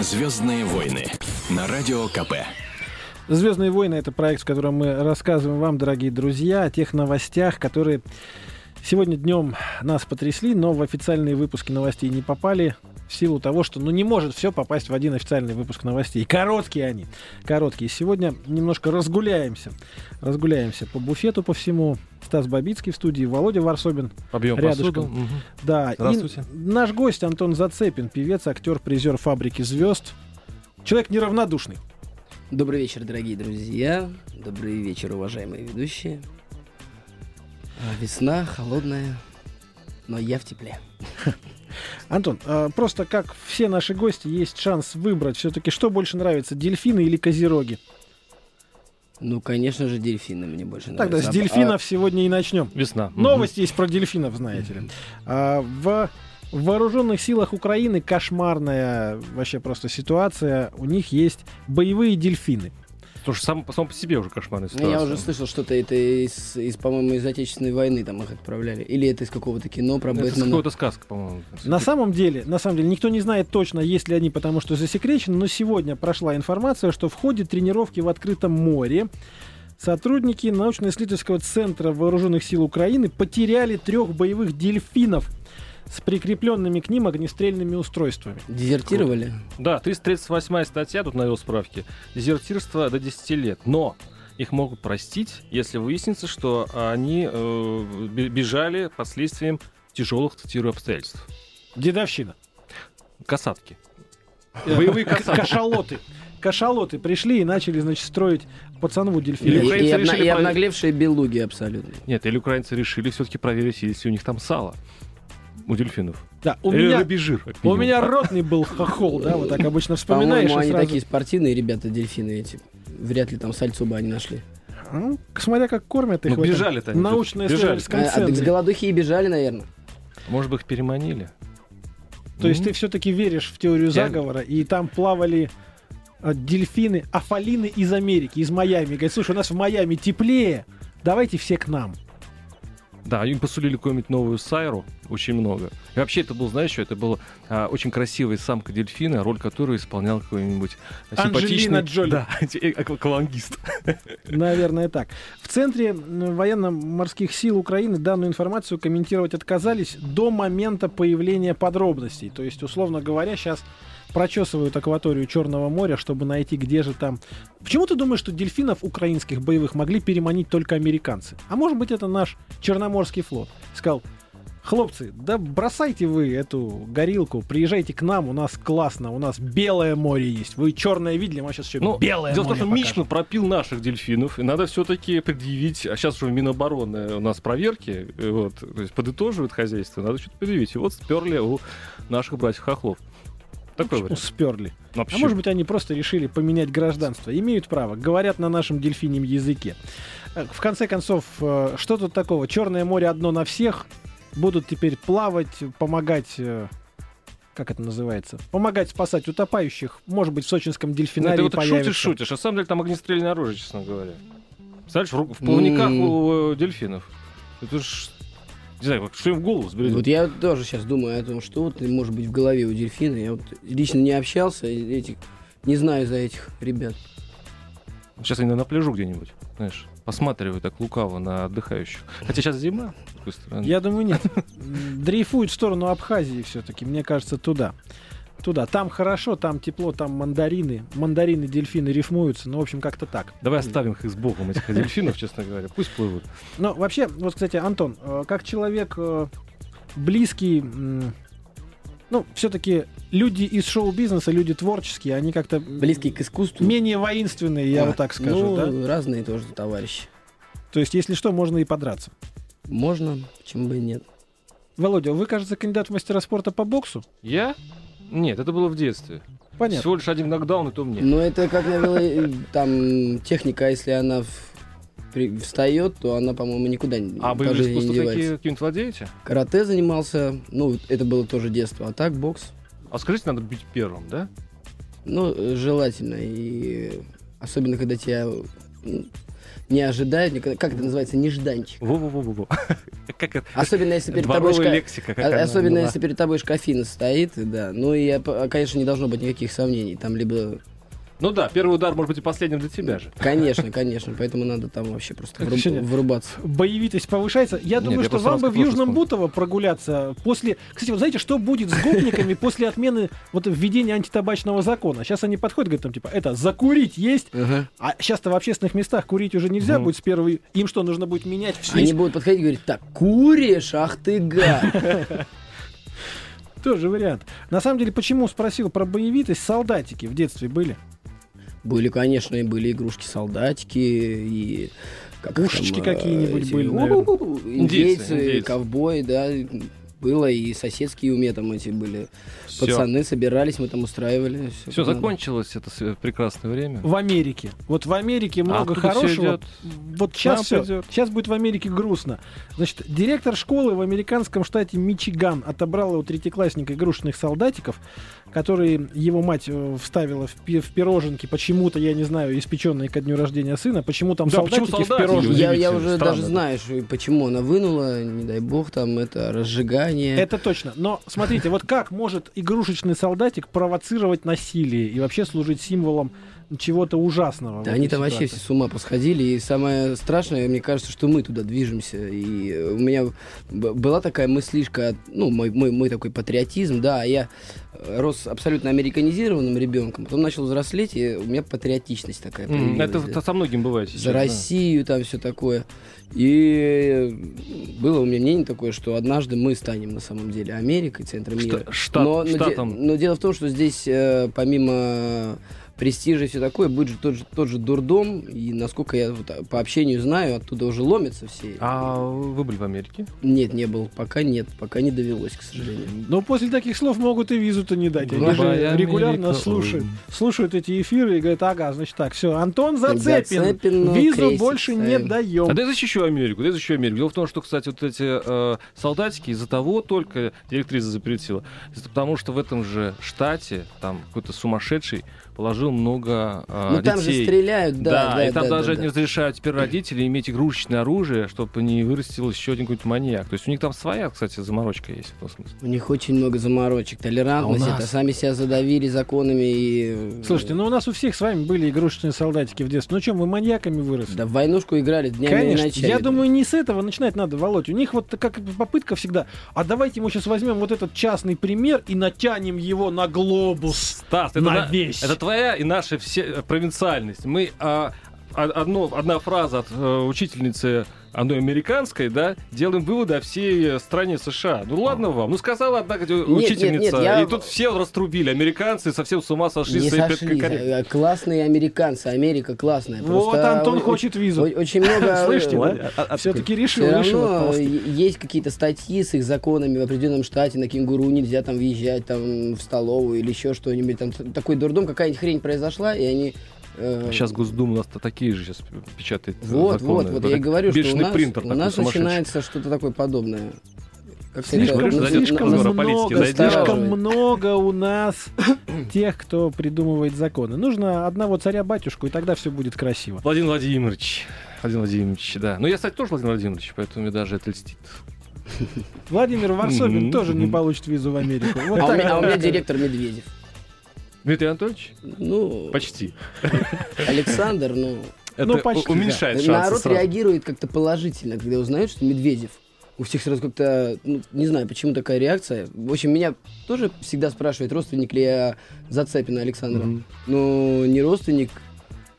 Звездные войны на радио КП. Звездные войны это проект, в котором мы рассказываем вам, дорогие друзья, о тех новостях, которые сегодня днем нас потрясли, но в официальные выпуски новостей не попали в силу того, что ну, не может все попасть в один официальный выпуск новостей. Короткие они. Короткие. Сегодня немножко разгуляемся. Разгуляемся по буфету по всему. Стас Бабицкий в студии, Володя Варсобин Объем рядышком. посуду. Мгм. Да, Здравствуйте. и наш гость Антон Зацепин, певец, актер, призер «Фабрики звезд». Человек неравнодушный. Добрый вечер, дорогие друзья. Добрый вечер, уважаемые ведущие. Весна холодная, но я в тепле. Антон, а, просто как все наши гости, есть шанс выбрать все-таки, что больше нравится, дельфины или козероги? Ну, конечно же, дельфины мне больше Тогда нравятся. с А- дельфинов сегодня и начнем. Весна. Новость есть про дельфинов, знаете ли. А, в вооруженных силах Украины кошмарная вообще просто ситуация. У них есть боевые дельфины. Слушай, сам, сам по себе уже кошмарная Ну, ситуация. я уже слышал, что-то это из, из, по-моему, из Отечественной войны там их отправляли. Или это из какого-то кино про Это Бэтмена. какая-то сказка, по-моему. На самом деле, на самом деле, никто не знает точно, есть ли они, потому что засекречены, но сегодня прошла информация, что в ходе тренировки в открытом море сотрудники научно-исследовательского центра вооруженных сил Украины потеряли трех боевых дельфинов с прикрепленными к ним огнестрельными устройствами. Дезертировали? Да, 338 статья, тут навел справки. Дезертирство до 10 лет. Но их могут простить, если выяснится, что они э, бе- бежали под следствием тяжелых, цитирую, обстоятельств. Дедовщина. Касатки. Э, Боевые касатки. Кашалоты. Кашалоты пришли и начали, значит, строить пацанову И, дельфина. украинцы и обна- решили и обнаглевшие белуги абсолютно. Нет, или украинцы решили все-таки проверить, есть ли у них там сало. У дельфинов. Да, у Или меня, рыбий жир, у меня ротный был хохол, да, вот так обычно вспоминаешь. По-моему, они сразу- такие спортивные ребята, дельфины эти. Вряд ли там сальцу бы они нашли. Ну, смотря как кормят их Ну, бежали-то они тут, научно-исследовательском А, а так с голодухи и бежали, наверное. Может быть, их переманили? То есть ты все-таки веришь в теорию Я- заговора, и там плавали а, дельфины, афалины из Америки, из Майами. Говорят, слушай, у нас в Майами теплее, давайте все к нам. Да, им посулили какую-нибудь новую сайру, очень много. И вообще это был, знаешь что, это была а, очень красивая самка дельфина, роль которой исполнял какой-нибудь симпатичный... Джоли. Да, э, аквалангист. Наверное, так. В Центре военно-морских сил Украины данную информацию комментировать отказались до момента появления подробностей. То есть, условно говоря, сейчас прочесывают акваторию Черного моря, чтобы найти, где же там... Почему ты думаешь, что дельфинов украинских боевых могли переманить только американцы? А может быть, это наш Черноморский флот. Сказал, хлопцы, да бросайте вы эту горилку, приезжайте к нам, у нас классно, у нас белое море есть. Вы черное видели, мы сейчас еще Ну, белое дело в том, море что покажем». Мичман пропил наших дельфинов, и надо все-таки предъявить, а сейчас уже Минобороны у нас проверки, э, вот, то есть подытоживают хозяйство, надо что-то предъявить. И вот сперли у наших братьев Хохлов. Такой Почему вариант. сперли? А Вообще. может быть, они просто решили поменять гражданство. Имеют право. Говорят на нашем дельфинем языке. Э, В конце концов, э, что тут такого? Черное море одно на всех. Будут теперь плавать, помогать... э, Как это называется? Помогать спасать утопающих. Может быть, в сочинском Ну, дельфинарии ты вот так появится. шутишь, шутишь, а на самом деле там огнестрельное оружие, честно говоря. Представляешь, в плавниках М. у дельфинов. Это ж, не знаю, что им в голову взбредет. Вот я тоже сейчас думаю о том, что вот может быть в голове у дельфина. Я вот лично не общался, этих, не знаю за этих ребят. Сейчас они на пляжу где-нибудь, знаешь, посматривают так лукаво на отдыхающих. Хотя сейчас зима, с другой стороны. Я думаю, нет. Дрейфует в сторону Абхазии все-таки. Мне кажется, туда. Туда. Там хорошо, там тепло, там мандарины. Мандарины, дельфины рифмуются. Ну, в общем, как-то так. Давай оставим их с богом, этих дельфинов, честно говоря. Пусть плывут. Но вообще, вот, кстати, Антон, э, как человек э, близкий, ну, все-таки люди из шоу-бизнеса, люди творческие, они как-то м, Близкий к искусству. менее воинственные, я А, вот так скажу, ну, да? разные тоже товарищи. То есть, если что, можно и подраться. Можно, почему бы и нет. Володя, вы, кажется, кандидат в мастера спорта по боксу? Я? Нет, это было в детстве. Понятно. Всего лишь один нокдаун, и то мне. Но это как, наверное, там техника, если она в- при- встает, то она, по-моему, никуда не А не искусства девается. такие какие-нибудь владеете? Карате занимался, ну, это было тоже детство, а так бокс, А скажите, надо быть первым, да? ну, э, желательно, и особенно, когда тебя, не ожидают, как это называется, нежданчик. Во-во-во-во. Особенно если перед тобой лексика. а- Особенно если перед тобой шкафина стоит, да. Ну и, а, конечно, не должно быть никаких сомнений. Там либо... Ну да, первый удар может быть и последним для тебя же. Конечно, конечно. Поэтому надо там вообще просто вруб- Женя, врубаться. Боевитость повышается. Я Нет, думаю, я что вам бы в Южном Бутово прогуляться после... Кстати, вот знаете, что будет с гопниками после отмены вот введения антитабачного закона? Сейчас они подходят, говорят, там, типа, это, закурить есть, Ага. а сейчас-то в общественных местах курить уже нельзя Мгм. будет с первого... Им что, нужно будет менять все? Они будут подходить и говорить, так, куришь, ах ты гад. Тоже вариант. На самом деле, почему спросил про боевитость? Солдатики в детстве были? Были, конечно, и были игрушки-солдатики, и... Как Пушечки э, какие-нибудь эти, были, у-у-у, Индейцы, Индейцы, индейцы. ковбои, да, было, и соседские у меня там эти были. Всё. Пацаны собирались, мы там устраивали. Все, закончилось это прекрасное время. В Америке. Вот в Америке много всё хорошего. Вот сейчас все. Сейчас будет в Америке грустно. Значит, директор школы в американском штате Мичиган отобрал у третьеклассника игрушечных солдатиков, которые его мать э, вставила в, пи- в пироженки, почему-то, я не знаю, испеченные ко дню рождения сына. Почему там Да, почему солдатики в солдатики? пирожных? Я, я уже странно, даже да. знаю, что- почему она вынула, не дай бог, там это разжигание. Это точно. Но смотрите, вот как может игрушечный солдатик провоцировать насилие и вообще служить символом чего-то ужасного? Да они там вообще все с ума посходили. И самое страшное, мне кажется, что мы туда движемся. И у меня была такая мыслишка, ну, мой, мой, мой такой патриотизм, да, я э, рос абсолютно американизированным ребенком, потом начал взрослеть, и у меня патриотичность такая появилась. Это да. со многим бывает сейчас. за да. Россию, там все такое. И было у меня мнение такое, что однажды мы станем на самом деле Америкой, центром мира. штат- но, но де- штатом. но дело в том, что здесь э, помимо престижа и все такое, будет же тот же, тот же дурдом, и насколько я вот, по общению знаю, оттуда уже ломятся все. А вы были в Америке? Нет, не был, пока нет, пока не довелось, к сожалению. Но после таких слов могут и визу-то не дать. Они же регулярно Америка, слушают, слушают эти эфиры и говорят, ага, значит так, все, Антон Зацепин, Зацепин, ну, визу крестик больше не даем. А дай защищу Америку, дай защищу Америку. Дело в том, что, кстати, вот эти э, солдатики из-за того только директриса запретила, из-за потому что в этом же штате там какой-то сумасшедший положил много э, Ну там же детей. стреляют, да, да, и там да, даже да, не да. разрешают теперь родители иметь игрушечное оружие, чтобы не вырастил еще один какой-то маньяк. То есть у них там своя, кстати, заморочка есть в этом смысле. У них очень много заморочек, толерантность, А нас? это сами себя задавили законами и... Слушайте, ну у нас у всех с вами были игрушечные солдатики в детстве. Ну чем, вы маньяками выросли? Да в войнушку играли днями Конечно. и ночами. Я думаю, не с этого начинать надо, Володь. У них вот как попытка всегда. А давайте мы сейчас возьмем вот этот частный пример и натянем его на глобус. Стас, это, На на- весь. это твоя и наша все э, провинциальность. Мы а, одно, одна фраза от э, учительницы одной американской, да, делаем выводы о всей э, стране США. Ну ладно вам. Ну сказала одна э, учительница, нет, я- и тут все раструбили. Американцы совсем с ума сошли. Не с этой сошлись. корректностью. а, Классные американцы, Америка классная. Вот Просто Антон о- хочет визу. Очень много... Слышите, э, да? А- а- Все-таки решил, Все решил равно е- есть какие-то статьи с их законами в определенном штате, на кенгуру нельзя там въезжать там в столовую или еще что-нибудь. Там такой дурдом, какая-нибудь хрень произошла, и они... э, Сейчас Госдума у нас такие же сейчас печатает. Вот, законы. вот, вот Это я и говорю, что у нас, принтер у нас начинается что-то такое подобное. Как Слишком, зайдет слишком много, зайдет. слишком много у нас тех, кто придумывает законы. Нужно одного царя-батюшку, и тогда все будет красиво. Владимир Владимирович. Владимир Владимирович, да. Ну, я, кстати, тоже Владимир Владимирович, поэтому мне даже это льстит. Владимир Варсобин тоже не получит визу в Америку. Вот А у, так меня, а у меня директор Медведев. Дмитрий Анатольевич? Ну, Почти. Александр, ну... Это Ну, почти, уменьшает шансы Народ сразу. реагирует как-то положительно, когда узнают, что Медведев. У всех сразу как-то, ну, не знаю, почему такая реакция. В общем, меня тоже всегда спрашивают, родственник ли я Зацепина Александра. Мгм. Ну, не родственник.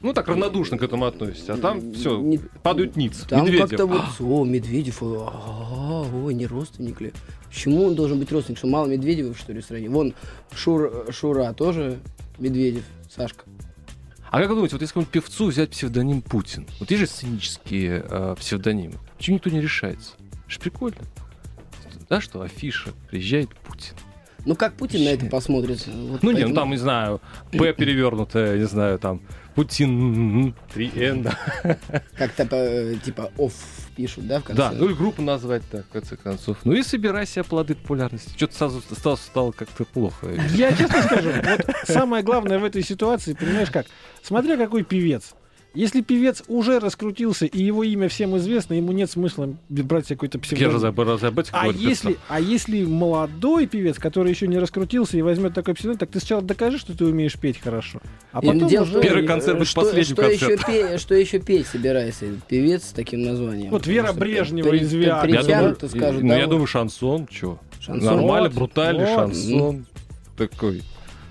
Ну, так равнодушно к этому относится. А там все, Не- падают ниц. Там Медведев. как-то вот, о, Медведев, о, а, ой, не родственник ли? Почему он должен быть родственник? Что мало Медведевых, что ли, в стране? Вон, Шур, Шура тоже Медведев, Сашка. А как вы думаете, вот если какому-нибудь певцу взять псевдоним Путин? Вот есть же сценические э, псевдонимы. Почему никто не решается? Это ж прикольно. Да, что афиша, приезжает Путин. Ну, как Путин на это посмотрит? Вот Ну, не, ну поэтому- там, не знаю, П перевернутое, не знаю, там, Путин, 3Н, да. Как-то, э, типа, офф пишут, да, в конце? Да, ну и группу назвать так, в конце концов. Ну и собирай себе плоды популярности. Что-то сразу стало, стало как-то плохо. Я честно скажу, вот самое главное в этой ситуации, понимаешь как, смотря какой певец. Если певец уже раскрутился и его имя всем известно, ему нет смысла брать какой-то псевдоним. А если, а если молодой певец, который еще не раскрутился и возьмет такой псевдоним, так ты сначала докажи, что ты умеешь петь хорошо. А потом дело уже... Первый э, концерт будет что, последним что еще, концертом. пе- что еще петь собирается певец с таким названием? Вот Вера Брежнева при- из Виагры. Я думаю, скажут, ну, да, я вот. думаю, шансон, что? Шансон. Нормально, Вот, брутальный вот. шансон. Такой.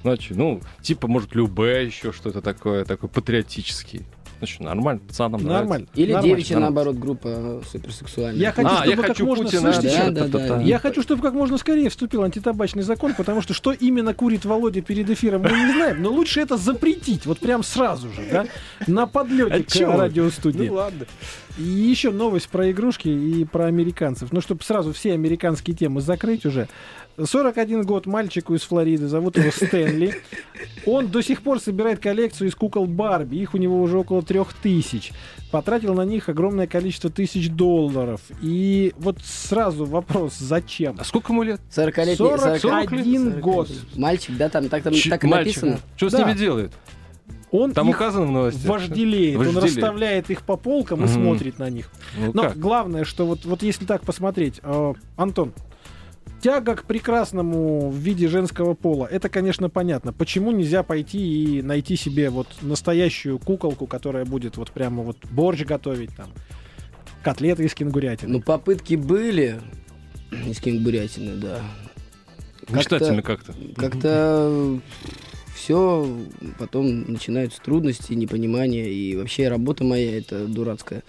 Значит, ну, типа, может, любэ еще что-то такое, такой патриотический. Значит, нормально, пацанам нравится. Нормально. Или нормально. девичья, наоборот, группа суперсексуальная. Я хочу, А, чтобы я как хочу можно Путина. слышите, Да, что- да, та-та-та. да. Я хочу, чтобы как можно скорее вступил антитабачный закон, потому что что именно курит Володя перед эфиром, мы не знаем. Но лучше это запретить, вот прям сразу же, да, на подлете к радиостудии. Ну ладно. И еще новость про игрушки и про американцев. Ну, чтобы сразу все американские темы закрыть уже. 41 год мальчику из Флориды, зовут его Стэнли. Он до сих пор собирает коллекцию из кукол Барби. Их у него уже около трех тысяч. Потратил на них огромное количество тысяч долларов. И вот сразу вопрос, зачем? А сколько ему лет? 40-летний... 41 40 год. Мальчик, да, там так, там, Ч- так и мальчик. написано. Что с Да. ними делает? Он Там указано в новости. вожделеет. Он Вожделеет. расставляет их по полкам и Мгм. смотрит на них. Ну, Но как? главное, что вот, вот если так посмотреть, э, Антон, тяга к прекрасному в виде женского пола, это, конечно, понятно. Почему нельзя пойти и найти себе вот настоящую куколку, которая будет вот прямо вот борщ готовить там, котлеты из кенгурятины. Ну, попытки были из кенгурятины, да. Мечтательно как-то. Как-то все, потом начинаются трудности, непонимание, и вообще работа моя это дурацкая.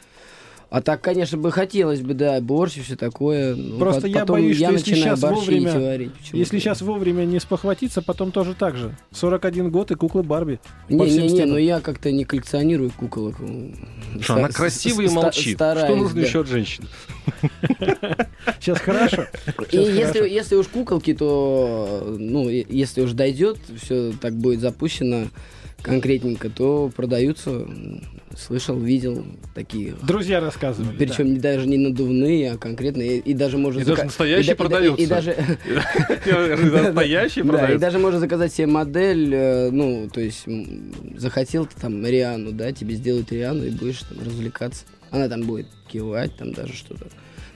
А так, конечно, бы хотелось бы, да, борщ и все такое. ну, Просто пот- я потом боюсь, что если борщи вовремя- варить. Если сейчас вовремя не спохватиться, потом тоже так же. 41 год и куклы Барби. Не-не-не, но я как-то не коллекционирую куколок. Что, она красивая и молчит. Что стараюсь, нужно да. еще от женщин? Сейчас хорошо. И если, если уж куколки, то, ну, если уж дойдет, все так будет запущено конкретненько, то продаются. Слышал, видел такие. Друзья рассказывали. да. Причем даже не надувные, а конкретные. И, и даже можно И даже зака- настоящие и да- и да- продаются. И, даже, Настоящие да, и даже можно заказать себе модель, э, ну, то есть захотел ты там Риану, да, тебе сделают Риану и будешь там развлекаться. Она там будет кивать, там даже что-то.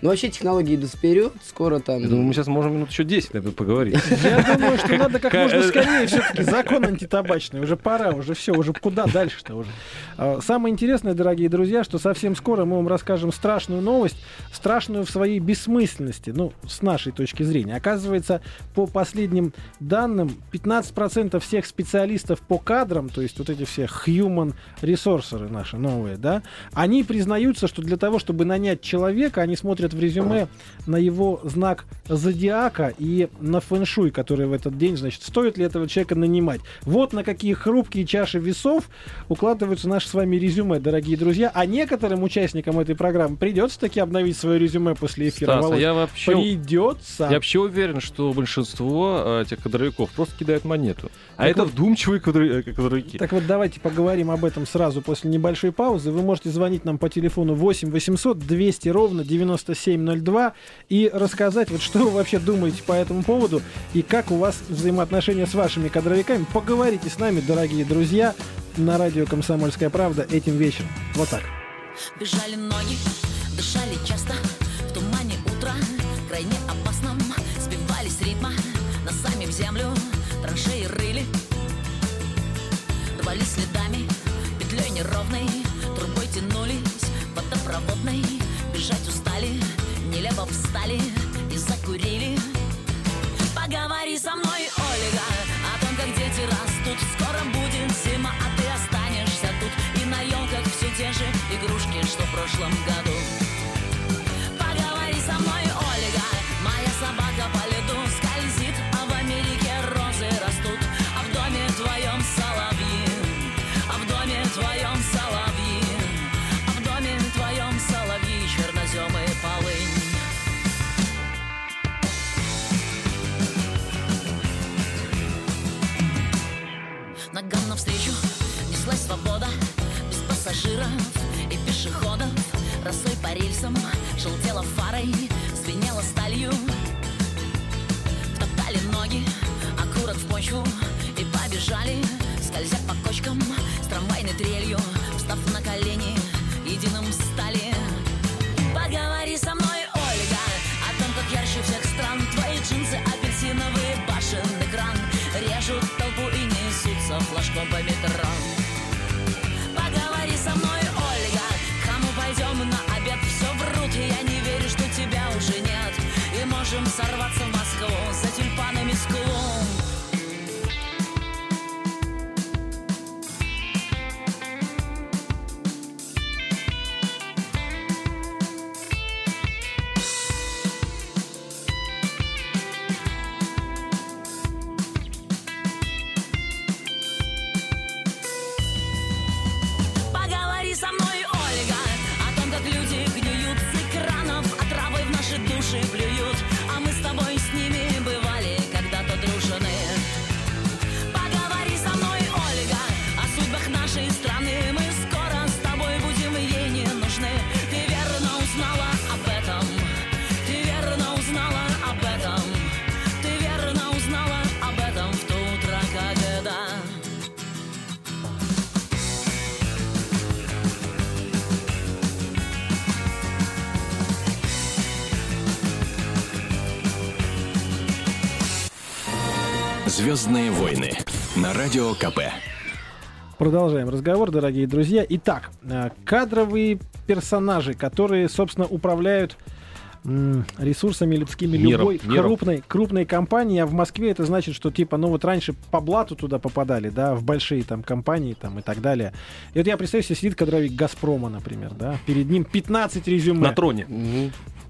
Ну, вообще технологии идут вперед, скоро там... Я думаю, мы сейчас можем минут еще 10 наверное, поговорить. Я думаю, что надо как Ка- можно скорее все-таки закон антитабачный. Уже пора, уже все, уже куда дальше-то уже. А, Самое интересное, дорогие друзья, что совсем скоро мы вам расскажем страшную новость, страшную в своей бессмысленности, ну, с нашей точки зрения. Оказывается, по последним данным, 15% всех специалистов по кадрам, то есть вот эти все human ресурсеры наши новые, да, они признаются, что для того, чтобы нанять человека, они смотрят в резюме на его знак зодиака и на фэншуй, который в этот день, значит, стоит ли этого человека нанимать. Вот на какие хрупкие чаши весов укладываются наши с вами резюме, дорогие друзья. А некоторым участникам этой программы придется таки обновить свое резюме после эфира. Стас, а Володь. я вообще, Придется. я вообще уверен, что большинство э, этих кадровиков просто кидают монету. А Так это вот- вдумчивые э, кадровики. Так вот, давайте поговорим об этом сразу после небольшой паузы. Вы можете звонить нам по телефону 8 800 200 ровно 9702 и рассказать, вот что вы вообще думаете по этому поводу и как у вас взаимоотношения с вашими кадровиками. Поговорите с нами, дорогие друзья, на радио «Комсомольская правда» этим вечером. Вот так. Бежали ноги, дышали часто прошлом году. Поговори со мной, Ольга, моя собака по льду скользит, а в Америке розы растут. А в доме твоем соловьи, а в доме твоем соловьи, а в доме твоем соловьи черноземы полынь. Ногам навстречу неслась свобода Без пассажиров и пешеходов Росой по рельсам желтела фарой Звенела сталью. Топтали ноги окурок в почву И побежали, скользя по кочкам С трамвайной трелью, встав на колени Единым стали. Поговори со мной, Ольга О том, как ярче всех стран. Твои джинсы, апельсиновые, башенный кран. Режут толпу и несутся флажком победы Звездные войны на радио КП. Продолжаем разговор, дорогие друзья. Итак, э, кадровые персонажи, которые, собственно, управляют ресурсами людскими Миром, любой миром. крупной, крупной компании, а в Москве это значит, что типа, ну вот раньше по блату туда попадали, да, в большие там компании там и так далее. И вот я представляю себе, сидит кадровик Газпрома, например, да, перед ним 15 резюме. На троне.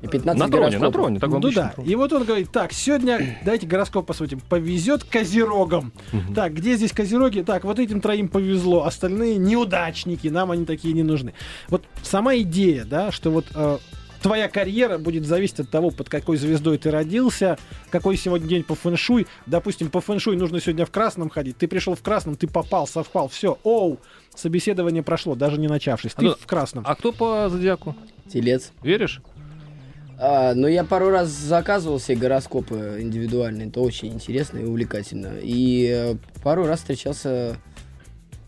И 15 На троне, на троне. Так Ну да. трон. И вот он говорит, так, сегодня дайте гороскоп посмотрим. Повезет козерогам. Так, где здесь козероги? Так, вот этим троим повезло, остальные неудачники, нам они такие не нужны. Вот сама идея, да, что вот э, твоя карьера будет зависеть от того, под какой звездой ты родился, какой сегодня день по фэншуй. Допустим, по фэншуй нужно сегодня в красном ходить. Ты пришел в красном, ты попал, совпал, все, оу, собеседование прошло, даже не начавшись. Ты А в красном. А кто по зодиаку? Телец. Веришь? А, ну, я пару раз заказывал себе гороскопы индивидуальные. Это очень интересно и увлекательно. И э, пару раз встречался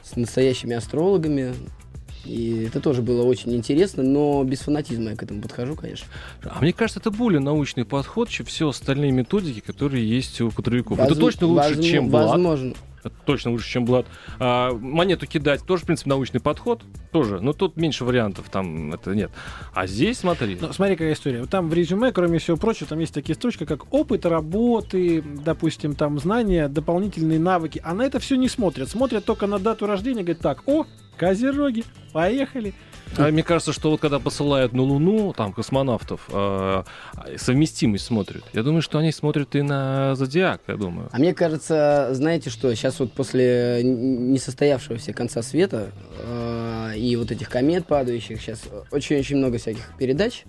с настоящими астрологами. И это тоже было очень интересно, но без фанатизма я к этому подхожу, конечно. А мне кажется, это более научный подход, чем все остальные методики, которые есть у кадровиков. это Воз- точно лучше, возможно- чем Блад. Возможно. Это точно лучше, чем Блад. А, монету кидать тоже, в принципе, научный подход. Тоже. Но тут меньше вариантов, там это нет. А здесь, смотри. Ну, смотри, какая история. Там в резюме, кроме всего прочего, там есть такие строчки, как опыт работы, допустим, там знания, дополнительные навыки. А на это все не смотрят. Смотрят только на дату рождения, говорят, так, о, козероги, поехали. А мне кажется, что вот когда посылают на Луну, там, космонавтов, э, совместимость смотрят. Я думаю, что они смотрят и на Зодиак, я думаю. А мне кажется, знаете что, сейчас вот после несостоявшегося конца света э, и вот этих комет падающих, сейчас очень-очень много всяких передач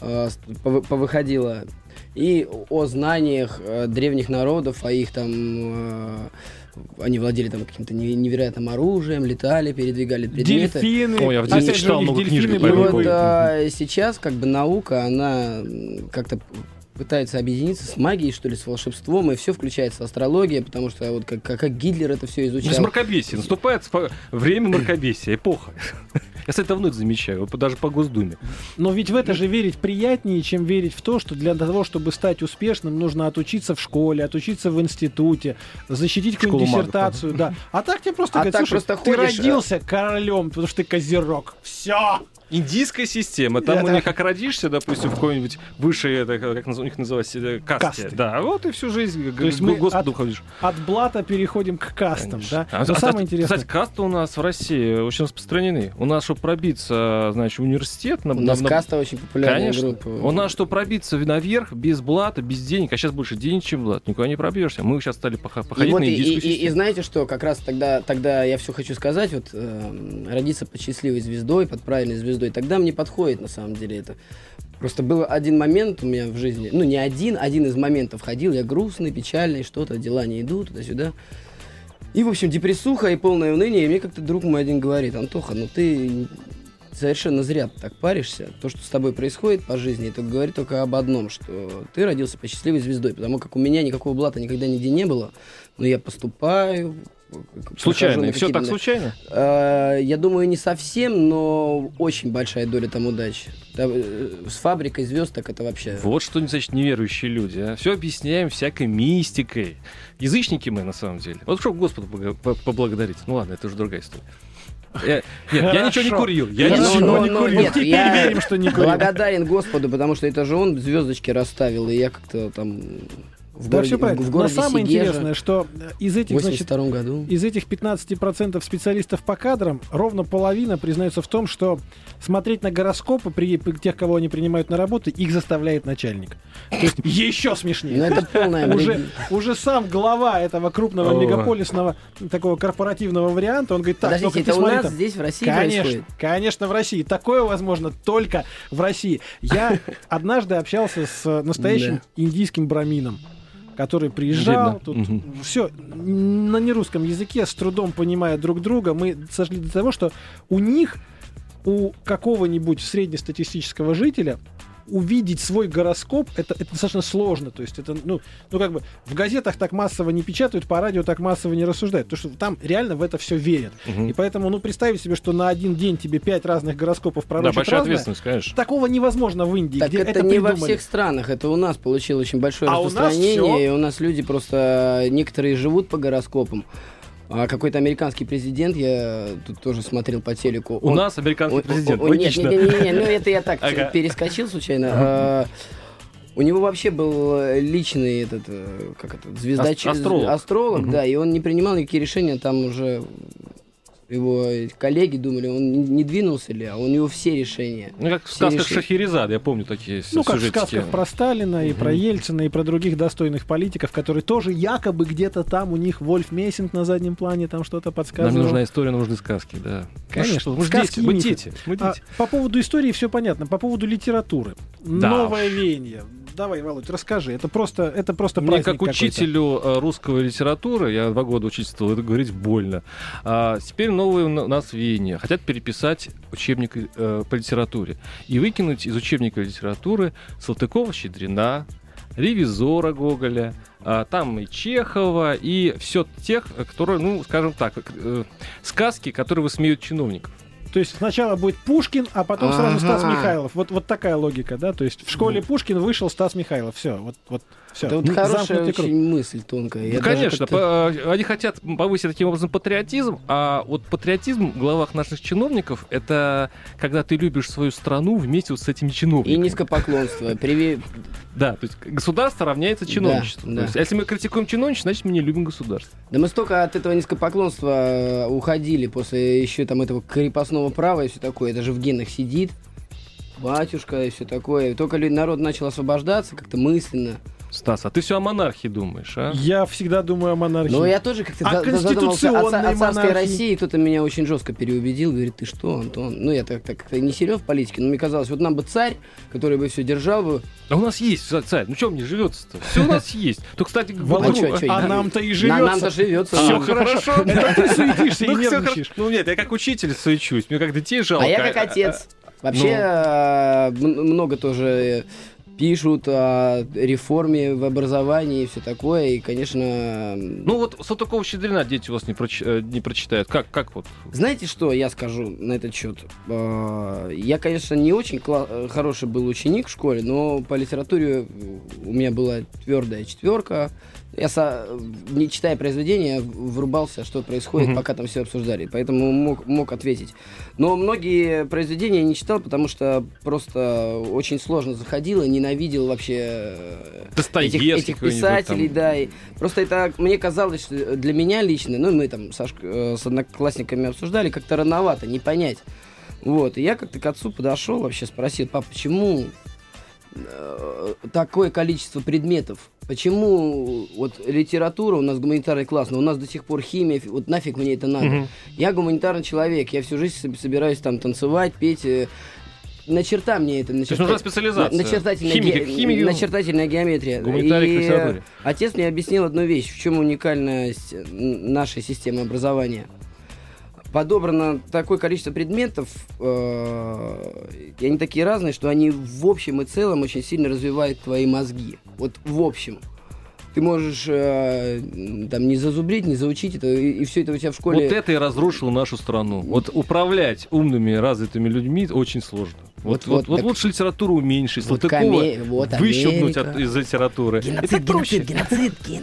э, повыходило и о знаниях э, древних народов, о их там... э, они владели там каким-то не- невероятным оружием, летали, передвигали предметы. Дельфины. Ой, я в Опять детстве читал много книжек И этому вот а, сейчас как бы наука, она как-то пытается объединиться с магией, что ли, с волшебством, и все включается астрология, потому что вот как, как, как Гитлер это все Без изучал. мракобесия. Наступает время мракобесия, эпоха. Я, кстати, давно это замечаю, вот даже по Госдуме. Но ведь в это же верить приятнее, чем верить в то, что для того, чтобы стать успешным, нужно отучиться в школе, отучиться в институте, защитить какую-нибудь диссертацию. Да. А так тебе просто А говорят, так слушай, просто ты ходишь, а родился королем, потому что ты козерог. Все. Индийская система. Там Это- у них как родишься, допустим, в какой-нибудь высшей, это, как у них называется, э, касте. Касты. Да, вот и всю жизнь То есть к мы Господу от- ходишь. От блата переходим к кастам, Конечно. да? А, Но а, самое кстати, интересное... Кстати, касты у нас в России очень распространены. У нас, чтобы пробиться, значит, университет... На, У нас на- на- каста очень популярная Конечно. группа. У нас, чтобы пробиться наверх, без блата, без денег, а сейчас больше денег, чем блат, никуда не пробьешься. Мы сейчас стали пох- И, походить вот на и, индийскую и- и- и знаете что, как раз тогда, тогда я все хочу сказать, вот э, родиться под счастливой звездой, под правильной звездой, тогда мне подходит на самом деле это. Просто был один момент у меня в жизни, ну не один, один из моментов ходил, я грустный, печальный, что-то, дела не идут, туда-сюда. И, в общем, депрессуха и полное уныние, и мне как-то друг мой один говорит, Антоха, ну ты совершенно зря так паришься. То, что с тобой происходит по жизни, это говорит только об одном, что ты родился по счастливой звездой, потому как у меня никакого блата никогда нигде не было, но я поступаю, Случайно. И все так случайно? Э, Я думаю, не совсем, но очень большая доля там удачи. Э, С фабрикой звезд так это вообще... Вот что значит неверующие люди. А? Все объясняем всякой мистикой. Язычники мы, на самом деле. Вот что Господу поблагодарить. Ну ладно, это уже другая история. Я- нет, я ничего не курил. Я Хорошо, ничего но- не но курил. нет, теперь верим, что не курил. благодарен Господу, потому что это же он звездочки расставил, и я как-то там в Да, городе, все правильно. в Но городе самое Сегежа интересное, что э, из этих, значит, 82 году. из этих 15% специалистов по кадрам ровно половина признается в том, что смотреть на гороскопы при тех, кого они принимают на работу, их заставляет начальник. То есть еще Ну смешнее. это полная Уже, уже сам глава этого крупного О. мегаполисного такого корпоративного варианта, он говорит, так, Подождите, это у смотри нас там». здесь в России Конечно, происходит? конечно, в России. Такое возможно только в России. Я однажды общался с настоящим индийским брамином, который приезжал, Видно. тут Мгм. все на нерусском языке, с трудом понимая друг друга, мы сошли до того, что у них, у какого-нибудь среднестатистического жителя, увидеть свой гороскоп, это, это достаточно сложно. То есть это, ну, ну, как бы в газетах так массово не печатают, по радио так массово не рассуждают. Потому что там реально в это все верят. Мгм. И поэтому, ну, представить себе, что на один день тебе пять разных гороскопов Да, пророчат большая разное, ответственность, конечно. Такого невозможно в Индии, Так где это, это, не во придумали. всех странах, это у нас получило очень большое А у нас распространение, и у нас люди просто, некоторые живут по гороскопам. А какой-то американский президент, я тут тоже смотрел по телеку. У он- нас американский он- президент. он- он- Нет, нет, нет, нет, ну это я так Ага. перескочил случайно. А, У него вообще был э, личный этот, э, как это, звезда, Ас- астролог. астролог, Мгм. да, и он не принимал никакие решения, там уже его коллеги думали, он не- двинулся ли, а у него все решения. Ну, как в сказках решили. Шахерезада, я помню такие Ну, как в сказках про Сталина и про Мгм. Ельцина и про других достойных политиков, которые тоже якобы где-то там у них Вольф Мессинг на заднем плане там что-то Нам подсказывал. не нужна история, нам нужны сказки, да. Конечно, Ну что, мы сказки дети, мы дети, мы А, дети. по поводу истории все понятно. По поводу литературы. Да Новое уж. веяние. Давай, Володь, расскажи. Это просто, это просто Мне как учителю э, русского литературы, я два года учительствовал, это говорить больно. А теперь новые у нас веяния. Хотят переписать учебник э, по литературе и выкинуть из учебника литературы Салтыкова-Щедрина, Ревизора Гоголя, а, там и Чехова, и все тех, э, которые, ну, скажем так, э, сказки, которые высмеют чиновников. То есть сначала будет Пушкин, а потом сразу Ага. Стас Михайлов. Вот, вот такая логика, да? То есть в школе Пушкин вышел Стас Михайлов. Все, вот, вот, все. Это вот хорошая очень мысль тонкая. Я Ну, конечно, по- э, они хотят повысить таким образом патриотизм, а вот патриотизм в головах наших чиновников это когда ты любишь свою страну вместе вот с этими И чиновниками. низкопоклонство. Приви- Да, то есть государство равняется чиновничеству. Да, То есть, да. если мы критикуем чиновничество, значит мы не любим государство. Да мы столько от этого низкопоклонства э, уходили после еще там этого крепостного права и все такое. Это же в генах сидит. Батюшка и все такое. Только народ начал освобождаться как-то мысленно. Стас, а ты все о монархии думаешь, а? Я всегда думаю о монархии. Но я тоже как-то А за- задумался о, ца- о царской? России. Кто-то меня очень жестко переубедил. Говорит, ты что, Антон? Ну, я так, так как-то не силен в политике, но мне казалось, вот нам бы царь, который бы все держал бы. А у нас есть ца- царь, ну что мне живется-то? Все у нас есть. То, кстати, чё, а я- нам-то и живется. Нам-то живется. Все А, хорошо. Ты суетишься и Ну, нервничаешь. хорошо. Ну нет, я как учитель суечусь, мне как детей жалко. А я как отец. Вообще э, м- много тоже э, пишут о реформе в образовании и все такое. И, конечно, Ну вот Салтыкова-Щедрина дети у вас не, проч- э, не прочитают. Как, как вот? знаете, что я скажу на этот счет? Э, Я, конечно, не очень кла- хороший был ученик в школе, но по литературе у меня была твердая четверка. Я, со- не читая произведения, врубался, что происходит, Мгм. пока там все обсуждали. Поэтому мог, мог ответить. Но многие произведения я не читал, потому что просто очень сложно заходило, ненавидел вообще э, этих, этих писателей, там. да. И просто это мне казалось, что для меня лично, ну мы там со шк- э, с одноклассниками обсуждали, как-то рановато, не понять. Вот, и я как-то к отцу подошел, вообще спросил, пап, почему э, такое количество предметов? Почему вот литература у нас гуманитарный класс, но у нас до сих пор химия, вот нафиг мне это надо? Мгм. Я гуманитарный человек, я всю жизнь соб- собираюсь там танцевать, петь. э, На черта мне это, на То есть нужна специализация. начертательная, Химик- ге- химик- начертательная геометрия. И, э, Отец мне объяснил одну вещь, в чем уникальность э, нашей системы образования. Подобрано такое количество предметов, э, и они такие разные, что они в общем и целом очень сильно развивают твои мозги. Вот в общем. ты можешь э, там не зазубрить, не заучить это, и, все это у тебя в школе. Вот это и разрушило нашу страну. Вот управлять умными, развитыми людьми очень сложно. Вот, Вот- вот, вот, так- лучше литературу уменьшить, Вот Салтыкова Аме- вот выщелкнуть от- из литературы. И Геноцид, геноцид, геноцид, ген.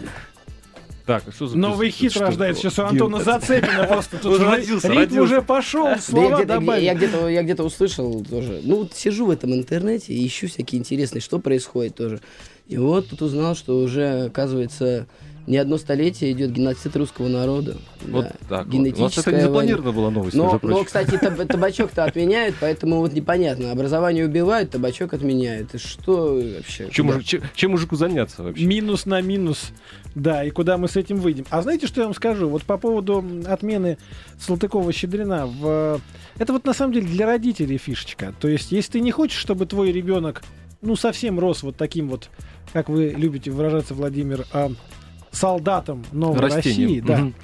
Так, а что за Новый хит рождается. Сейчас у Антона Зацепина просто. Тут родился, Ритм родился. уже пошел, слова где-то, добавили. я где-то, я где-то услышал тоже. Ну, вот сижу в этом интернете и ищу всякие интересные, что происходит тоже. И вот тут узнал, что уже, оказывается, не одно столетие идет геноцид русского народа. Вот Да. так вот. У нас это Генетическая не война. запланирована была новость, Но, но, кстати, таб- табачок-то отменяют, поэтому вот непонятно. Образование убивают, табачок отменяют. И что вообще? Чем, мужик- чем- чем мужику заняться вообще? Минус на минус. Да, и куда мы с этим выйдем. А знаете, что я вам скажу? Вот по поводу отмены Салтыкова-Щедрина. В... Это вот на самом деле для родителей фишечка. То есть, если ты не хочешь, чтобы твой ребенок, ну, совсем рос вот таким вот, как вы любите выражаться, Владимир, а, солдатом новой Растением. России, да, Мгм.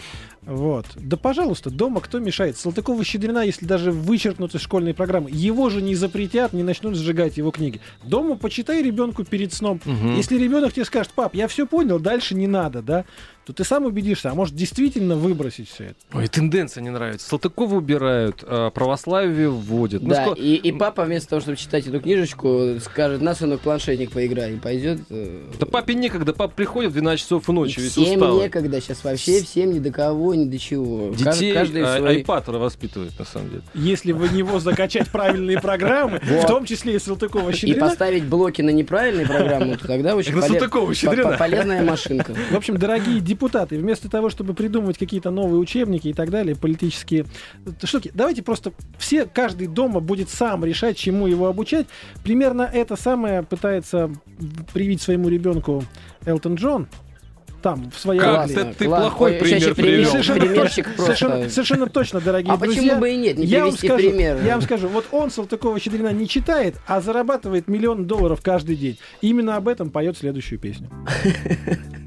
Вот. Да, пожалуйста, дома кто мешает? Салтыкова-Щедрина, если даже вычеркнут из школьной программы, его же не запретят, не начнут сжигать его книги. Дома почитай ребенку перед сном. Мгм. Если ребенок тебе скажет, пап, я все понял, дальше не надо, да, то ты сам убедишься, а может действительно выбросить все это. Ой, тенденция не нравится. Салтыкова убирают, а православие вводят. Ну, Да, ско- и, и папа вместо того, чтобы читать эту книжечку, скажет, на, сынок, планшетник поиграй. И пойдет... э, Да папе некогда, папа приходит в 12 часов ночи, весь всем усталый. некогда сейчас вообще, всем ни до кого, ни до чего. Детей каждый а, свой... айпад воспитывает, на самом деле. Если в него закачать правильные программы, в том числе и И Салтыкова-Щедрина, поставить блоки на неправильные программы, то тогда очень полезная машинка. В общем, дорогие депутаты, вместо того, чтобы придумывать какие-то новые учебники и так далее, политические штуки, давайте просто все, каждый дома будет сам решать, чему его обучать. Примерно это самое пытается привить своему ребенку Элтон Джон. Там, в своей Как Англии. ты- ты Класс. плохой Ой, пример привел. Совершенно точно, совершенно, совершенно точно, дорогие А друзья. почему бы и нет, не я вам скажу, пример? я вам скажу, вот он Салтыкова-Щедрина не читает, а зарабатывает миллион долларов каждый день. Именно об этом поет следующую песню.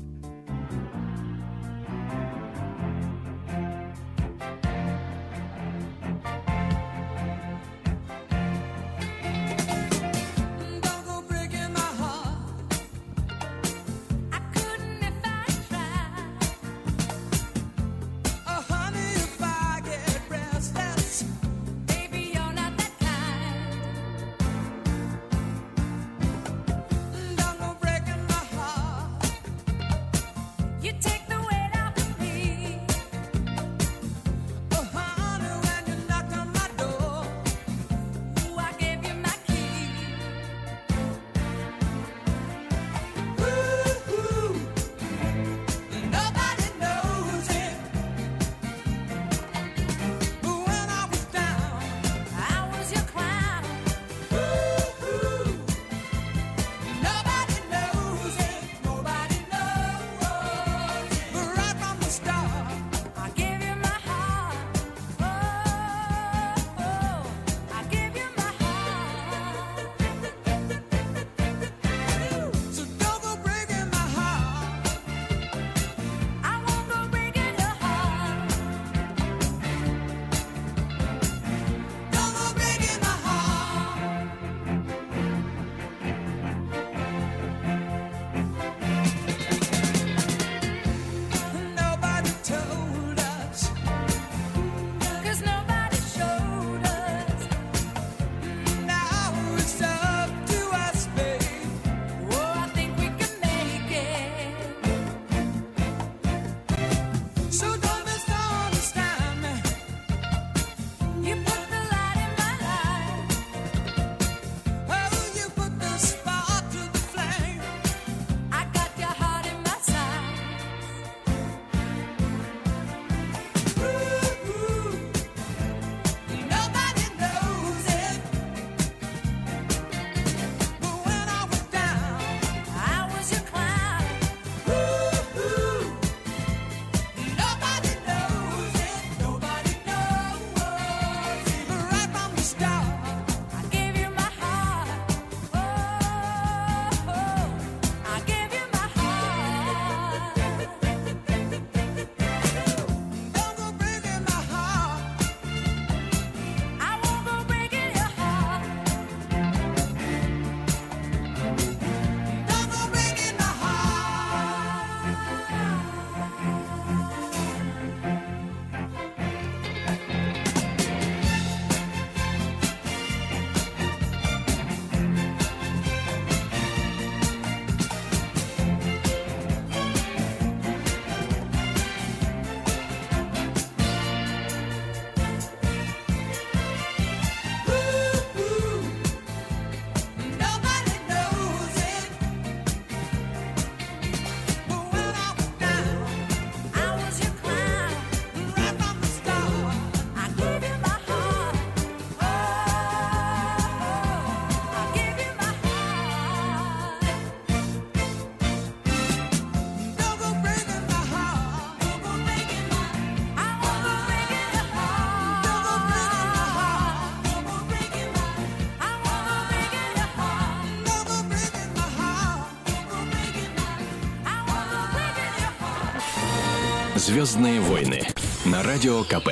Звездные войны на радио КП.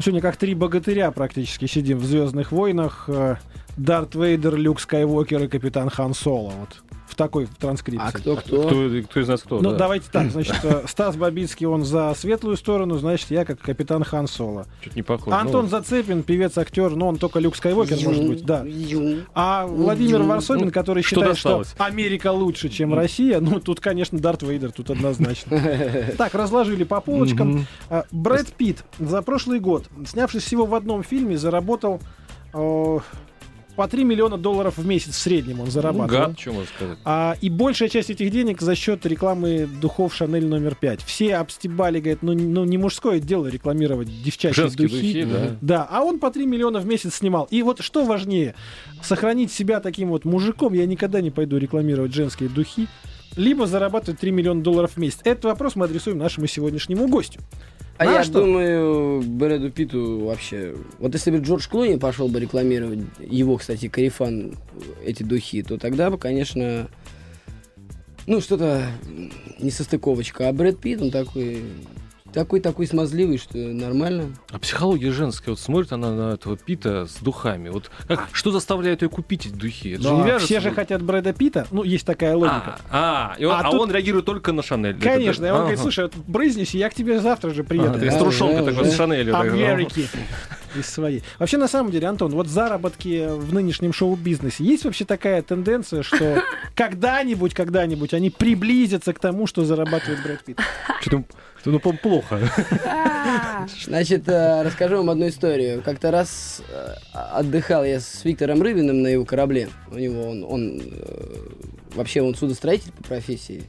Сегодня как три богатыря практически сидим в Звездных войнах. Дарт Вейдер, Люк Скайуокер и капитан Хан Соло. Вот в такой транскрипции. А кто-кто? Кто, кто из нас кто? Ну, да. давайте так, значит, э, Стас Бабицкий, он за светлую сторону, значит, я как капитан Хан Соло. Чуть не похоже. Антон Ну, Зацепин, певец-актер, но он только Люк Скайуокер, может быть, да. Ю. А Владимир Ну, Варсобин, который что считает, что досталось? Америка лучше, чем Россия, ну, тут, конечно, Дарт Вейдер, тут однозначно. Так, разложили по полочкам. А, Брэд Питт за прошлый год, снявшись всего в одном фильме, заработал по 3 миллиона долларов в месяц в среднем он ну, зарабатывал. гад, что можно сказать. А, и большая часть этих денег за счет рекламы духов Шанель номер 5. Все обстебали, говорят, ну, не- ну не мужское дело рекламировать девчачьи Женские духи. духи, да. Да, а он по 3 миллиона в месяц снимал. И вот что важнее, сохранить себя таким вот мужиком, я никогда не пойду рекламировать женские духи, либо зарабатывать 3 миллиона долларов в месяц. Этот вопрос мы адресуем нашему сегодняшнему гостю. А а я что? думаю, Брэду Питу вообще... Вот если бы Джордж Клуни пошел бы рекламировать его, кстати, Карифан, эти духи, то тогда бы, конечно, ну, что-то несостыковочка. А Брэд Питт, он такой... Такой-такой смазливый, что нормально. А психология женская, вот смотрит она на этого Пита с духами. Вот как, что заставляет ее купить эти духи? Это же Да, не вяжется. все же хотят Брэда Питта, ну, есть такая логика. А, а, и он, А а тут- он реагирует только на Шанель. Конечно, и он Ага. говорит, слушай, вот брызнись, и я к тебе завтра же приеду. Есть Да, трушонка да, такой да. с Шанелью. Америки из своей. Вообще, на самом деле, Антон, вот заработки в нынешнем шоу-бизнесе, есть вообще такая тенденция, что когда-нибудь, когда-нибудь они приблизятся к тому, что зарабатывает Брэд Питт? Что-то, ну, по-моему, плохо. Значит, э, расскажу вам одну историю. Как-то раз э, отдыхал я с Виктором Рыбиным на его корабле. У него он, он э, вообще он судостроитель по профессии.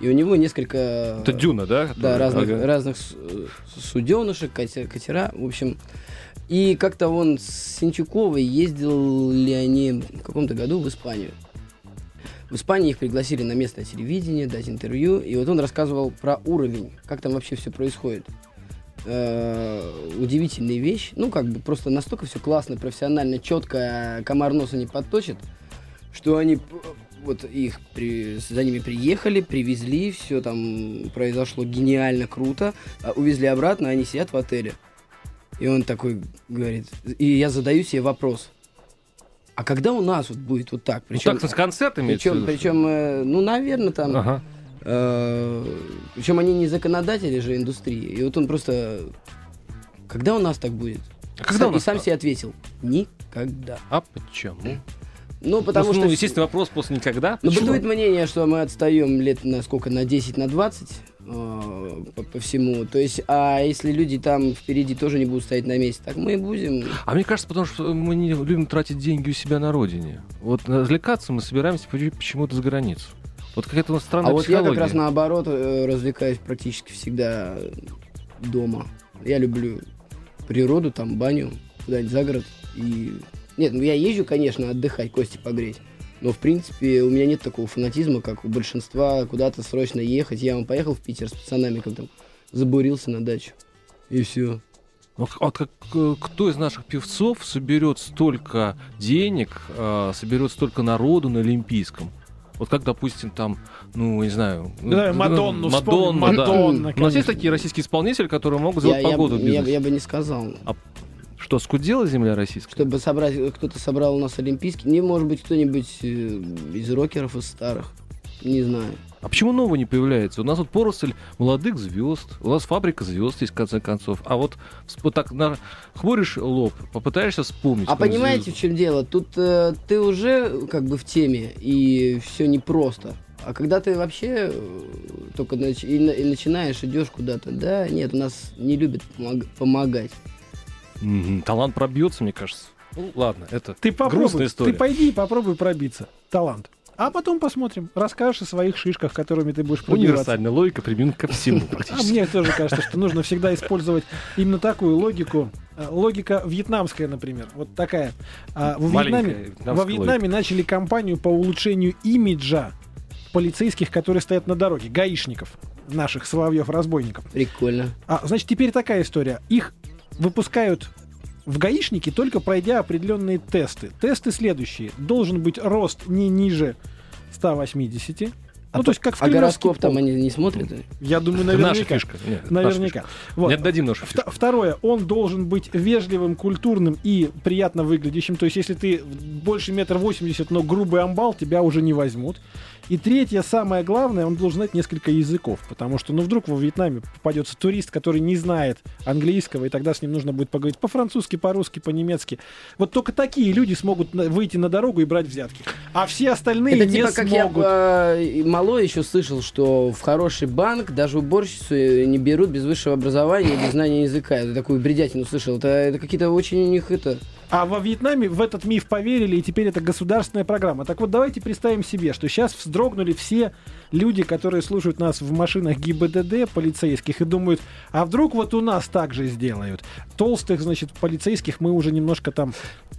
И у него несколько... Это Дюна, да? Да, разных, Ага. разных суденышек, кате- катера, в общем. И как-то он с Синчуковой ездили они в каком-то году в Испанию. В Испании их пригласили на местное телевидение дать интервью, и вот он рассказывал про уровень, как там вообще все происходит. Э, удивительная вещь. Ну, как бы просто настолько все классно, профессионально, четко, комар носа не подточит, что они вот их при- за ними приехали, привезли, все там произошло гениально, круто, а увезли обратно, они сидят в отеле. И он такой говорит, и я задаю себе вопрос, а когда у нас вот будет вот так? Ну, Причем, так, с концертами. причем, причем, э, ну, наверное, там, Ага. причем они не законодатели же индустрии. И вот он просто, когда у нас так будет? А когда у и нас- сам себе ответил, никогда. А почему? Ну, потому ну, что... ну, естественно, вопрос после никогда. Ну, бытует мнение, что мы отстаем лет на сколько, на 10, на 20 э, по, по всему. То есть, а если люди там впереди тоже не будут стоять на месте, так мы и будем. А мне кажется, потому что мы не любим тратить деньги у себя на родине. Вот развлекаться мы собираемся почему- почему-то за границу. Вот какая-то у нас странная а вот я как психология. раз наоборот э, развлекаюсь практически всегда дома. Я люблю природу, там баню, куда-нибудь за город. И... Нет, ну я езжу, конечно, отдыхать, кости погреть. Но, в принципе, у меня нет такого фанатизма, как у большинства, куда-то срочно ехать. Я вам поехал в Питер с пацанами, как там, забурился на дачу. И все. Ну, вот как, э, кто из наших певцов соберет столько денег, э, соберет столько народу на Олимпийском? Вот как, допустим, там, ну, не знаю... Да, ну, Мадонну вспомним, Мадонна, да. Мадонна, У нас есть такие российские исполнители, которые могут Я, сделать я, погоду в б- я, я бы не сказал. Что, скудела земля российская? Чтобы собрать, кто-то собрал у нас Олимпийский. Не, может быть, кто-нибудь э, из рокеров, из старых. Не знаю. А почему нового не появляется? У нас вот поросль молодых звезд, у нас фабрика звезд есть, в конце концов. А вот, вот так на, хмуришь лоб, попытаешься вспомнить. А понимаете, звезду. в чем дело? Тут э, ты уже как бы в теме, и все непросто. А когда ты вообще э, только нач- и, и начинаешь, идешь куда-то, да, нет, у нас не любят помог- помогать. Талант пробьется, мне кажется. Ну, ладно, это Ты грустная попробуй, история. ты пойди и попробуй пробиться. Талант. А потом посмотрим. Расскажешь о своих шишках, которыми ты будешь пробиваться. Универсальная логика примена ко всему А практически. мне тоже кажется, что нужно всегда использовать именно такую логику. Э, Логика вьетнамская, например. Вот такая. А, в Маленькая Вьетнаме, во Вьетнаме начали кампанию по улучшению имиджа полицейских, которые стоят на дороге, гаишников, наших соловьев-разбойников. Прикольно. А, значит, теперь такая история. Их выпускают в гаишники, только пройдя определенные тесты. Тесты следующие. Должен быть рост не ниже 180. А ну, то есть как в А гороскоп там они не смотрят? Я думаю, Это наша наверняка. фишка. Нет, это наша Наверняка. фишка. Вот. Не отдадим нашу фишку. Второе, он должен быть вежливым, культурным и приятно выглядящим. То есть, если ты больше метр восемьдесят, но грубый амбал, тебя уже не возьмут. И третье, самое главное, он должен знать несколько языков. Потому что, ну, вдруг во Вьетнаме попадется турист, который не знает английского, и тогда с ним нужно будет поговорить по-французски, по-русски, по-немецки. Вот только такие люди смогут выйти на дорогу и брать взятки. А все остальные Это не типа, как я смогут. э, малой еще слышал, что в хороший банк даже уборщицу э, не берут без высшего образования и без знания языка. Я такую бредятину слышал. Это, это какие-то очень у них это... А во Вьетнаме в этот миф поверили, и теперь это государственная программа. Так вот, давайте представим себе, что сейчас вздрогнули все люди, которые слушают нас в машинах ГИБДД полицейских и думают, а вдруг вот у нас так же сделают. Толстых, значит, полицейских мы уже немножко там...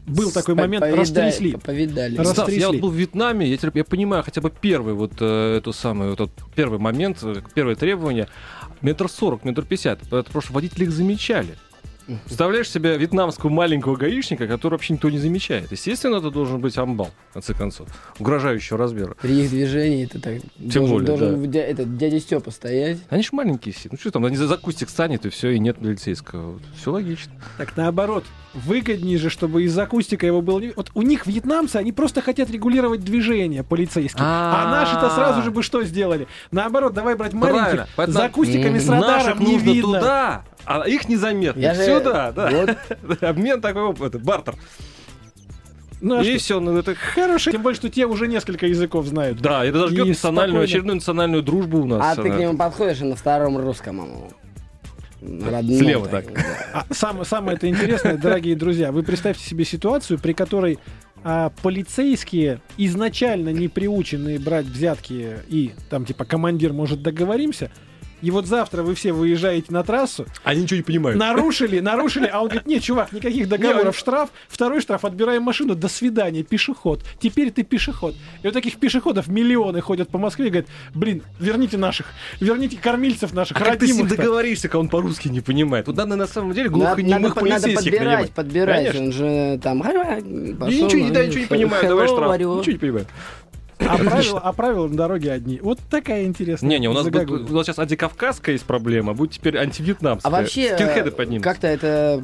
Был такой момент, повида- растрясли. Повидали. Раз- Стас, я растрясли. вот был в Вьетнаме, я, теперь- я понимаю хотя бы первый вот э, эту самую, вот первый момент, э, первое требование. Метр сорок, метр пятьдесят. Это просто водители их замечали. Представляешь себе вьетнамского маленького гаишника, который вообще никто не замечает. Естественно, это должен быть амбал, в конце концов, угрожающего размера. При их движении это так... Тем должен, более, должен да. этот, дядя Степа стоять. Они же маленькие все. Ну что там, они за за кустик станет, и все, и нет полицейского. Все логично. Так наоборот, выгоднее же, чтобы из акустика его было... Вот у них вьетнамцы, они просто хотят регулировать движение полицейские. А, наши-то сразу же бы что сделали? Наоборот, давай брать маленьких, за акустиками с радаром не видно. туда, а их незаметно. Я же- Сюда, да. Вот. Обмен такой, оп, это, бартер. Ну, а и что? все, ну это Хороший. Тем более, что те уже несколько языков знают. Да, это даже И национальную, спокойно. очередную национальную дружбу у нас. А ты к нему подходишь и на втором русском. ему. На родном Слева так. да. А самое, самое это интересное, дорогие друзья, вы представьте себе ситуацию, при которой а, полицейские, изначально не приученные брать взятки и там типа командир, может, договоримся, и вот завтра вы все выезжаете на трассу, Они ничего не понимают. нарушили, нарушили, а он говорит, нет, чувак, никаких договоров, штраф, второй штраф, отбираем машину, до свидания, пешеход, теперь ты пешеход. И вот таких пешеходов миллионы ходят по Москве и говорят, блин, верните наших, верните кормильцев наших, А как ты с ним родимых-то». договоришься, когда он по-русски не понимает? Вот надо на самом деле глухонемых полицейских подбирать, нанимать. подбирать. Конечно. Он же там... И пошел, ничего, не- да, ну, ничего не понимает, давай штраф. Ничего не понимает. А правила, а правила на дороге одни. Вот такая интересная. Не-не, у нас, будет, у нас сейчас антикавказская есть проблема, а будет теперь антивьетнамская. А вообще, Скинхеды поднимутся. как-то это...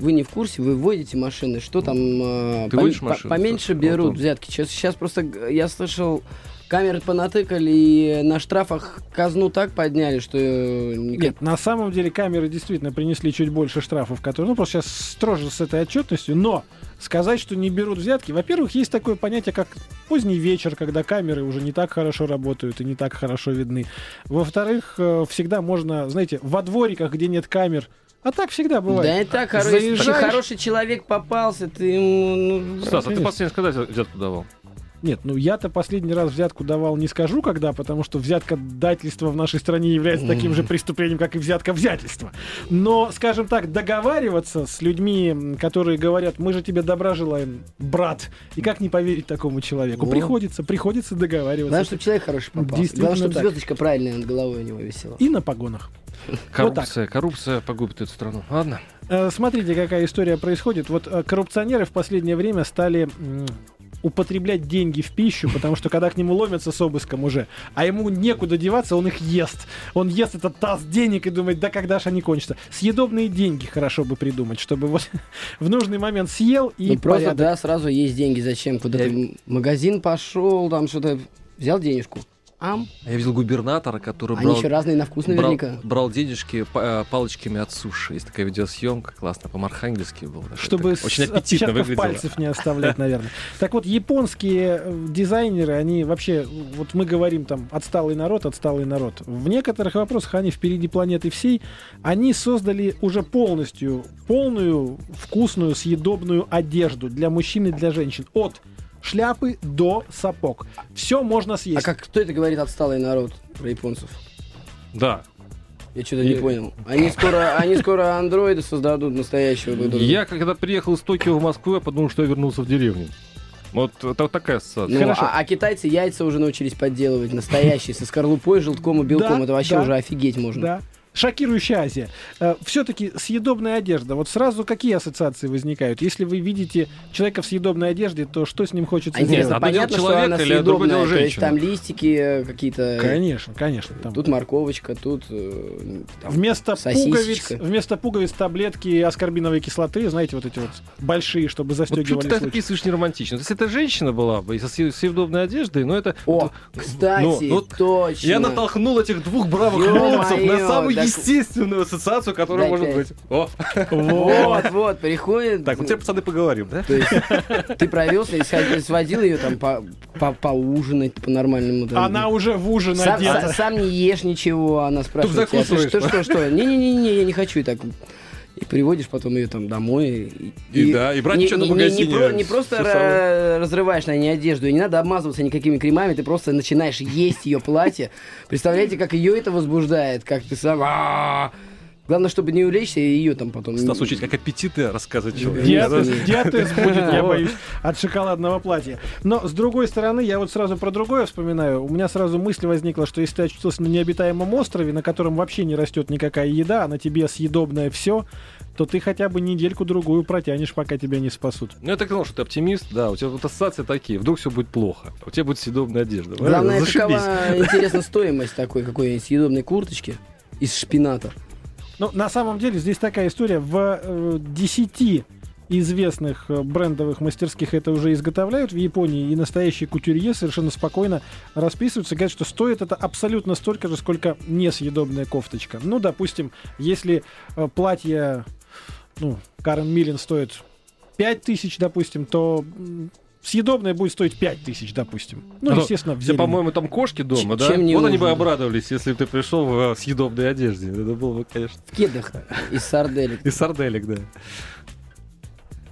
Вы не в курсе, вы водите машины, что там... э, Ты пом- водишь машину, Поменьше берут Вот он. взятки. Сейчас, сейчас просто, я слышал, камеры понатыкали и на штрафах казну так подняли, что... э, никак- Нет, на самом деле камеры действительно принесли чуть больше штрафов, которые, ну, просто сейчас строже с этой отчетностью, но сказать, что не берут взятки, во-первых, есть такое понятие, как поздний вечер, когда камеры уже не так хорошо работают и не так хорошо видны. Во-вторых, э, всегда можно, знаете, во двориках, где нет камер, а так всегда бывает. Да и так, хоро- если Заезжаешь- хороший человек попался, ты ему... ну, Стас, а ты последний когда взятку давал? Нет, ну я-то последний раз взятку давал не скажу когда, потому что взятка дательства в нашей стране является таким же преступлением, как и взятка взятельства. Но, скажем так, договариваться с людьми, которые говорят, мы же тебе добра желаем, брат, и как не поверить такому человеку? Вот. Приходится, приходится договариваться. Главное, чтобы человек хороший. Действительно Главное, чтобы так. звездочка правильная над головой у него висела. И на погонах. Коррупция, коррупция погубит эту страну. Ладно. Э, Смотрите, какая история происходит. Вот э, коррупционеры в последнее время стали употреблять деньги в пищу, потому что когда к нему ломятся с обыском уже, а ему некуда деваться, он их ест. Он ест этот таз денег и думает, да когда же они кончатся. Съедобные деньги хорошо бы придумать, чтобы вот в нужный момент съел и Ну, просто, порядок. да, сразу есть деньги. Зачем? Куда-то Я- в магазин пошел, там что-то... Взял денежку. Ам. Я видел губернатора, который Они брал, еще разные на вкус брал, наверняка. брал денежки па- э, палочками от суши. Есть такая видеосъемка, классно, по-архангельски было. Чтобы так очень аппетитно выглядело. пальцев не оставлять, наверное. Так вот, японские э, дизайнеры, они вообще, вот мы говорим там, отсталый народ, отсталый народ. В некоторых вопросах они впереди планеты всей. Они создали уже полностью полную, вкусную, съедобную одежду для мужчин и для женщин. От шляпы до сапог. Все можно съесть. А как кто это говорит отсталый народ про японцев? Да. Я что-то не понял. Они скоро, они скоро андроиды создадут настоящего. Я, когда приехал из Токио в Москву, я подумал, что я вернулся в деревню. Вот это вот такая ассоциация. Ну, Хорошо. а, а китайцы яйца уже научились подделывать настоящие, со скорлупой, желтком и белком. Да, это вообще да. уже офигеть можно. Да. Шокирующая Азия. Все-таки съедобная одежда. Вот сразу какие ассоциации возникают? Если вы видите человека в съедобной одежде, то что с ним хочется А сделать? понятно, что человек она или съедобная, то есть там листики э, какие-то... Конечно, конечно. там. Тут морковочка, тут... э, там Вместо пуговиц, вместо пуговиц таблетки аскорбиновой кислоты, знаете, вот эти вот большие, чтобы Вот что застегивали ты так описываешь неромантично? Если это женщина была бы со съ- съедобной одеждой, но это... О, кстати, ну, ну, точно. Я натолкнул этих двух бравых молодцев на так- естественную ассоциацию, которая может быть. О, Вот, вот, приходит... так, вот теперь, пацаны, поговорим, да? То есть ты провелся и сходил- сводил ее там по, по- поужинать по-нормальному. Она уже в ужин сам, одета. са- сам не ешь ничего, она спрашивает закусываешь, что, что, что? Не-не-не, я не хочу и так. И приводишь потом ее там домой. И да, и брать не, на не- не- магазине, Не, про- не просто ра- разрываешь на ней одежду, и не надо обмазываться никакими кремами, ты просто начинаешь есть ее платье. Представляете, как ее это возбуждает, как ты сам... Главное, чтобы не увлечься, и ее там потом... Стас учить, как аппетиты рассказывать человеку. Диатез, будет, я боюсь, от шоколадного платья. Но, с другой стороны, я вот сразу про другое вспоминаю. У меня сразу мысль возникла, что если ты очутился на необитаемом острове, на котором вообще не растет никакая еда, а на тебе съедобное все, то ты хотя бы недельку-другую протянешь, пока тебя не спасут. Ну, я так думал, что ты оптимист, да, у тебя вот ассоциации такие, вдруг все будет плохо, у тебя будет съедобная одежда. Главное, какова, интересно, стоимость такой какой-нибудь съедобной курточки из шпината. Ну, на самом деле, здесь такая история. В э, 10 известных э, брендовых мастерских это уже изготовляют в Японии, и настоящие кутюрье совершенно спокойно расписываются, говорят, что стоит это абсолютно столько же, сколько несъедобная кофточка. Ну, допустим, если э, платье, ну, Карен Миллин стоит 5000, допустим, то съедобное будет стоить 5000, допустим. Ну, Ну, естественно, в по-моему, там кошки дома, Ч- да? чем не вот они бы обрадовались, если бы ты пришел в э, съедобной одежде. Это было бы, конечно, В кедах из сарделек. и сарделек, да.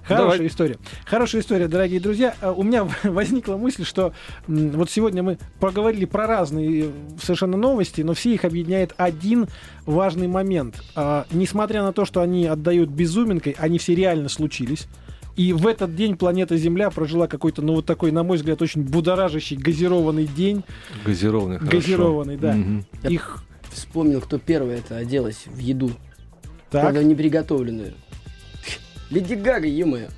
Хорошая Давай. история. Хорошая история, дорогие друзья. А, У меня возникла мысль, что вот сегодня мы поговорили про разные э, совершенно новости, но все их объединяет один важный момент. А, Несмотря на то, что они отдают безуминкой, они все реально случились. И в этот день планета Земля прожила какой-то, ну вот такой, на мой взгляд, очень будоражащий газированный день. Газированный, хорошо. Газированный, да. Мгм. Их Вспомнил, кто первый это оделась в еду. так. Правда, не приготовленную. Леди Гага, е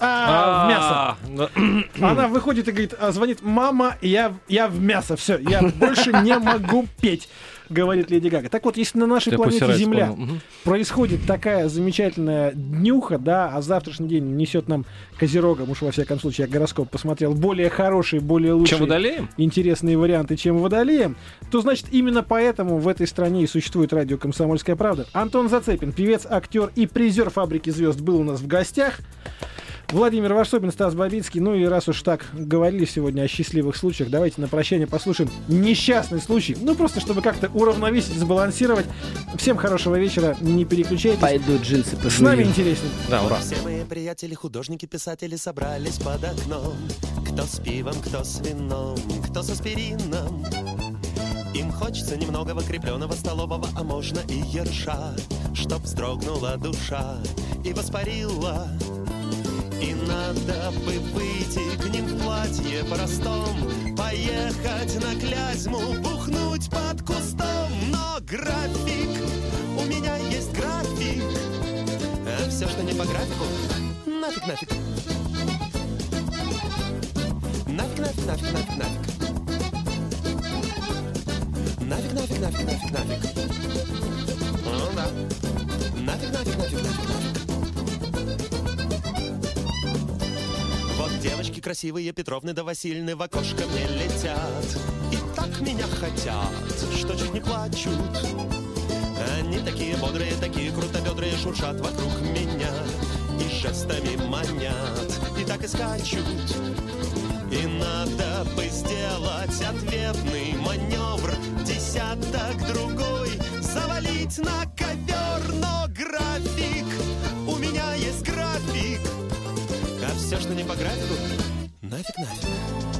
А, в мясо. А, ну, Она выходит и говорит, а, звонит, мама, я, я в мясо, все, я больше не могу петь, говорит Леди Гага. Так вот, если на нашей я планете Земля вспомнил. Происходит такая замечательная днюха, да, а завтрашний день несет нам Козерогом, уж во всяком случае, я гороскоп посмотрел, более хорошие, более лучшие, Чем водолеем? интересные варианты, чем Водолеем, то, значит, именно поэтому в этой стране и существует радио «Комсомольская правда». Антон Зацепин, певец, актер и призер «Фабрики звезд» был у нас в гостях. Владимир Варсобин, Стас Бабицкий. Ну и раз уж так говорили сегодня о счастливых случаях, давайте на прощание послушаем несчастный случай. Ну просто, чтобы как-то уравновесить, сбалансировать. Всем хорошего вечера, не переключайтесь. Пойду джинсы С нами пожую. интереснее. Да, ура. Все мои приятели, художники, писатели собрались под окном. Кто с пивом, кто с вином, кто с аспирином. Им хочется немного крепленного столового, а можно и ерша, чтоб вздрогнула душа и воспарила. Надо бы выйти к ним в платье простом, Поехать на Клязьму, бухнуть под кустом. Но график, у меня есть график, а все, что не по графику, нафиг, нафиг. Нафиг, нафиг, нафиг, нафиг, нафиг. Нафиг, нафиг, нафиг, нафиг, нафиг. Ну да. Нафиг, нафиг, нафиг, нафиг, нафиг. Вот девочки красивые, Петровны да Васильны в окошко мне летят. И так меня хотят, что чуть не плачут. Они такие бодрые, такие крутобедрые, шуршат вокруг меня И жестами манят, и так и скачут И надо бы сделать ответный маневр Десяток другой завалить на ковер Но график, все, что не по графику, нафиг, нафиг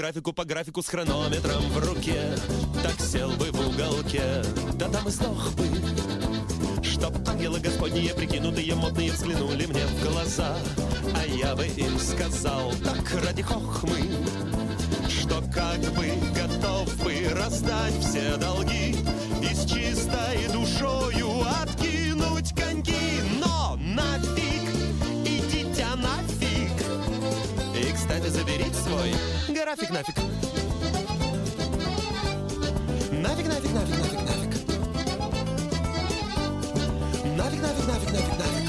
графику, по графику с хронометром в руке. Так сел бы в уголке, да там и сдох бы. Чтоб ангелы господние, прикинутые, модные, взглянули мне в глаза. А я бы им сказал, так ради хохмы, что как бы готов бы раздать все долги и с чистой душою откинуть коньки. Но Рафиг нафиг. Нафиг, нафиг, нафиг, нафиг, нафиг. Нафиг, нафиг, нафиг, нафиг, нафиг.